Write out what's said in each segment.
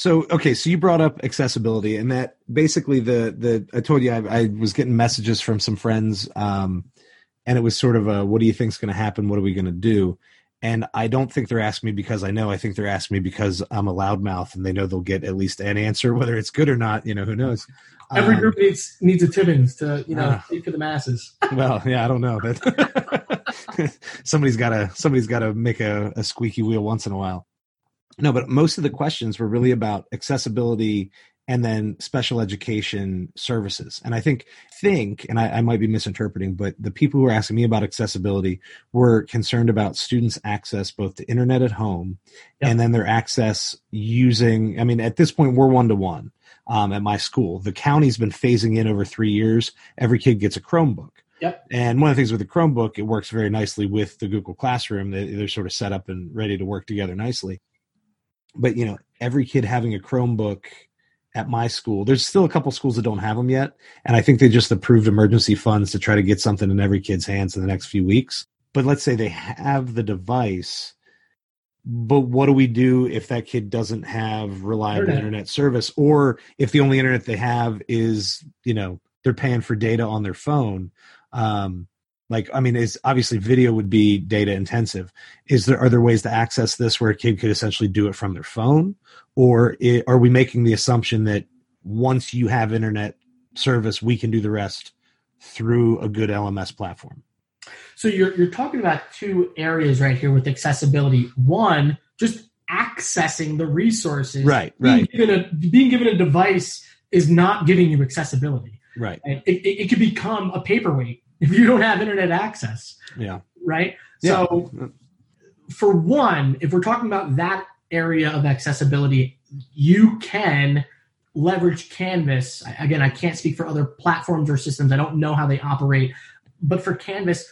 So okay, so you brought up accessibility, and that basically the the I told you I, I was getting messages from some friends, um, and it was sort of a what do you think's going to happen? What are we going to do? And I don't think they're asking me because I know. I think they're asking me because I'm a loudmouth, and they know they'll get at least an answer, whether it's good or not. You know, who knows? Every Um, group needs needs a Tibbins to you know uh, speak for the masses. well, yeah, I don't know somebody's got to somebody's got to make a, a squeaky wheel once in a while. No, but most of the questions were really about accessibility and then special education services. And I think think, and I, I might be misinterpreting, but the people who were asking me about accessibility were concerned about students' access both to internet at home Yep. and then their access using. I mean, at this point, we're one to one um, at my school. The county's been phasing in over three years. Every kid gets a Chromebook. Yep. And one of the things with the Chromebook, it works very nicely with the Google Classroom. They, they're sort of set up and ready to work together nicely. But you know, every kid having a Chromebook at my school, there's still a couple schools that don't have them yet, and I think they just approved emergency funds to try to get something in every kid's hands in the next few weeks. But let's say they have the device, but what do we do if that kid doesn't have reliable Internet. internet service, or if the only internet they have is, you know, they're paying for data on their phone? Um, like, I mean, is obviously video would be data intensive. Is there are there ways to access this where a kid could essentially do it from their phone, or i are we making the assumption that once you have internet service, we can do the rest through a good LMS platform? So you're you're talking about two areas right here with accessibility. One, just accessing the resources. Right, Being right, given a being given a device is not giving you accessibility. right. Right? It, it, it could become a paperweight if you don't have internet access. Yeah. Right. Yeah. So for one, if we're talking about that area of accessibility, you can leverage Canvas. Again, I can't speak for other platforms or systems. I don't know how they operate, but for Canvas,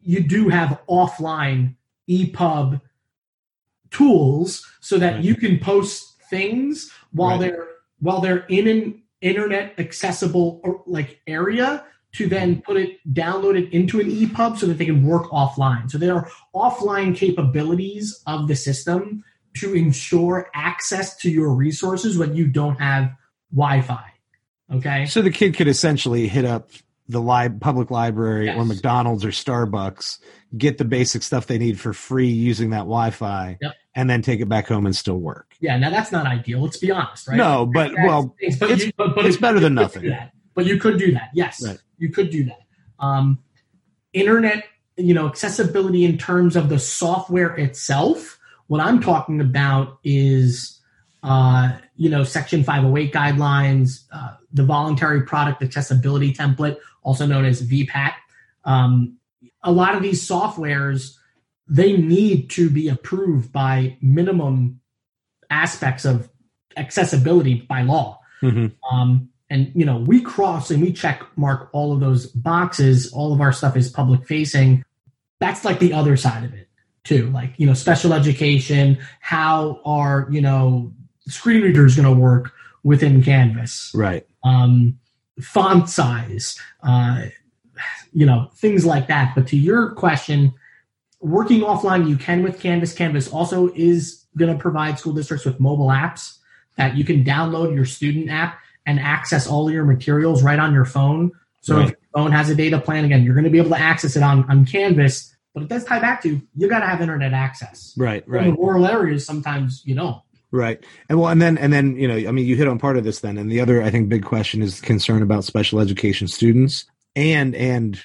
you do have offline EPUB tools so that Right. you can post things while Right. they're while they're in an internet accessible or, like area to then put it download it into an EPUB so that they can work offline. So there are offline capabilities of the system to ensure access to your resources when you don't have Wi-Fi. Okay. So the kid could essentially hit up the li- public library or McDonald's or Starbucks, get the basic stuff they need for free using that Wi-Fi, Yep. and then take it back home and still work. Yeah. Now that's not ideal. Let's be honest, right? No, but That's- well, but it's- you- but, but it's it- better than nothing. But you could do that. Yes, Right. you could do that. Um, internet, you know, accessibility in terms of the software itself. What I'm talking about is, uh, you know, Section 508 guidelines, uh, the voluntary product accessibility template, also known as VPAT. Um, a lot of these softwares, they need to be approved by minimum aspects of accessibility by law. Mhm. Um, and you know, we cross and we check mark all of those boxes. All of our stuff is public facing. That's like the other side of it too. Like you know, special education. How are you know screen readers going to work within Canvas? right. um, font size, uh, you know, things like that. But to your question, working offline, you can with Canvas. Canvas also is going to provide school districts with mobile apps that you can download your student app and access all your materials right on your phone. So if your phone has a data plan, again, you're going to be able to access it on, on Canvas. But it does tie back to you got to have internet access. Right. Right. the rural areas, sometimes you don't. Right. And well, and then, and then, you know, I mean, you hit on part of this then. And the other, I think, big question is concern about special education students and, and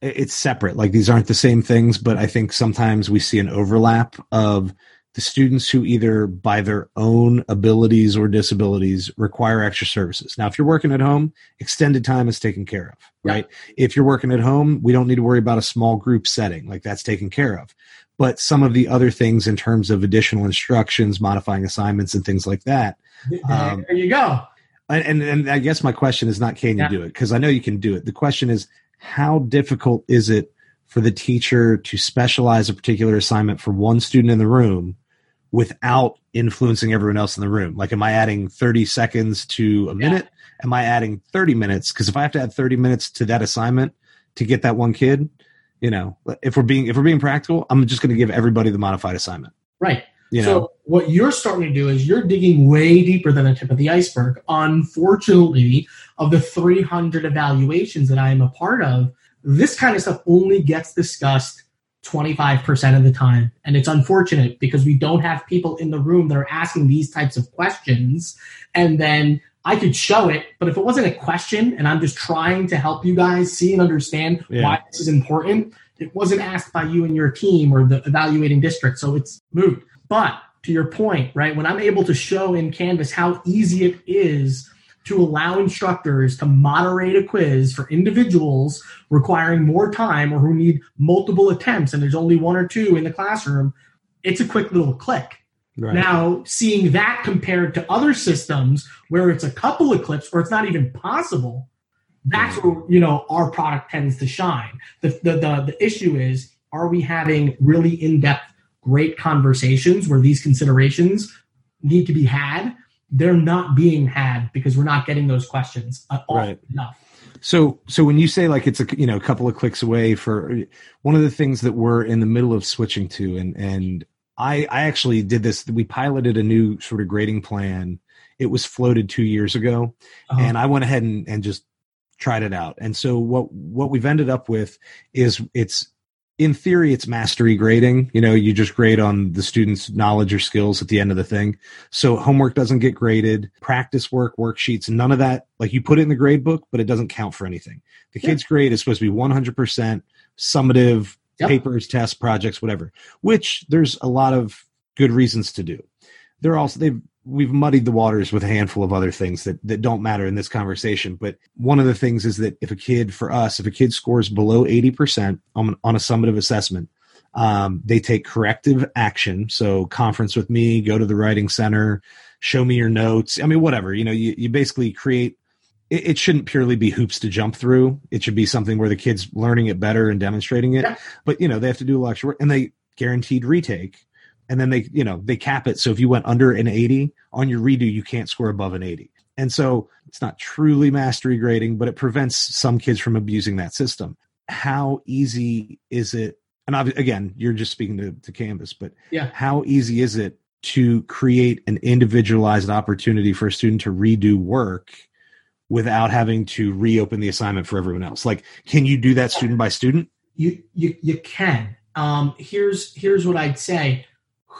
it's separate. Like these aren't the same things, but I think sometimes we see an overlap of the students who either by their own abilities or disabilities require extra services. Now, if you're working at home, extended time is taken care of, right? If you're working at home, we don't need to worry about a small group setting. Like that's taken care of but some of the other things in terms of additional instructions, modifying assignments, and things like that. Um, there you go. And, and, and I guess my question is not can you Yeah. do it? Because I know you can do it. The question is how difficult is it for the teacher to specialize a particular assignment for one student in the room without influencing everyone else in the room? Like, am I adding 30 seconds to a minute? Am I adding 30 minutes? Because if I have to add 30 minutes to that assignment to get that one kid, you know, if we're being if we're being practical, I'm just going to give everybody the modified assignment. Right. You You so know, what you're starting to do is you're digging way deeper than the tip of the iceberg. Unfortunately, of the 300 evaluations that I am a part of, this kind of stuff only gets discussed 25% of the time. And it's unfortunate because we don't have people in the room that are asking these types of questions. And then I could show it, but if it wasn't a question and I'm just trying to help you guys see and understand Yeah. why this is important, it wasn't asked by you and your team or the evaluating district. So it's moot. But to your point, right, when I'm able to show in Canvas how easy it is to allow instructors to moderate a quiz for individuals requiring more time or who need multiple attempts and there's only one or two in the classroom, it's a quick little click. right? Now, seeing that compared to other systems where it's a couple of clips or it's not even possible, that's where you know our product tends to shine. The the the, the issue is, are we having really in depth, great conversations where these considerations need to be had? They're not being had because we're not getting those questions Right. enough. So, so when you say like it's a you know a couple of clicks away for one of the things that we're in the middle of switching to, and and I I actually did this. We piloted a new sort of grading plan. It was floated two years ago, Uh-huh. and I went ahead and, and just tried it out. And so what what we've ended up with is it's in theory it's mastery grading. You know, you just grade on the student's knowledge or skills at the end of the thing. So homework doesn't get graded, practice work, worksheets, none of that. Like you put it in the grade book, but it doesn't count for anything. The Yeah. kid's grade is supposed to be 100% summative Yep. papers, tests, projects, whatever, which there's a lot of good reasons to do. They're also, they've, we've muddied the waters with a handful of other things that, that don't matter in this conversation. But one of the things is that if a kid, for us, if a kid scores below 80% on, on a summative assessment, um, they take corrective action. So conference with me, go to the writing center, show me your notes. I mean, whatever, you know, you, you basically create, it, it shouldn't purely be hoops to jump through. It should be something where the kid's learning it better and demonstrating it. Yeah. But, you know, they have to do a lot of work and they guaranteed retake and then they you know they cap it so if you went under an 80 on your redo you can't score above an 80 and so it's not truly mastery grading but it prevents some kids from abusing that system how easy is it and again you're just speaking to, to canvas but Yeah. how easy is it to create an individualized opportunity for a student to redo work without having to reopen the assignment for everyone else like can you do that student by student you you you can. Um, here's here's what I'd say.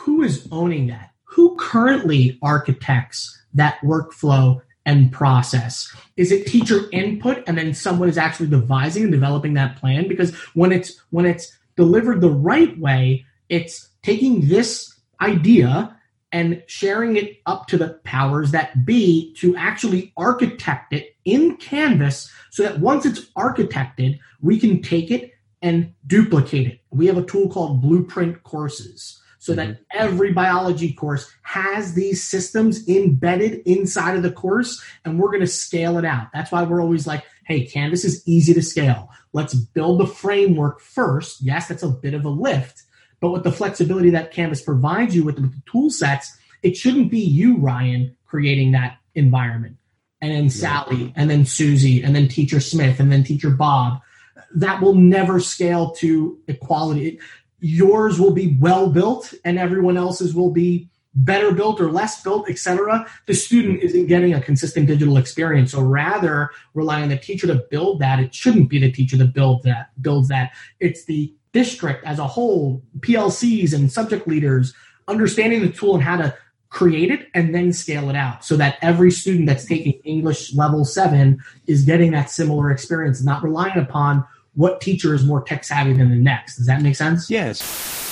Who is owning that? Who currently architects that workflow and process? Is it teacher input and then someone is actually devising and developing that plan? Because when it's when it's delivered the right way, it's taking this idea and sharing it up to the powers that be to actually architect it in Canvas so that once it's architected, we can take it and duplicate it. We have a tool called Blueprint Courses so that mm-hmm. every biology course has these systems embedded inside of the course and we're going to scale it out. That's why we're always like, hey, Canvas is easy to scale. Let's build the framework first. Yes, that's a bit of a lift, but with the flexibility that Canvas provides you with the tool sets, it shouldn't be you, Ryan, creating that environment. And then Sally, and then Susie, and then Teacher Smith, and then Teacher Bob. That will never scale to equality. Yours will be well built, and everyone else's will be better built or less built, etc. The student isn't getting a consistent digital experience. So rather rely on the teacher to build that. It shouldn't be the teacher that build that builds that. It's the district as a whole, PLCs and subject leaders, understanding the tool and how to create it and then scale it out so that every student that's taking English level seven is getting that similar experience, not relying upon what teacher is more tech savvy than the next. Does that make sense? Yes.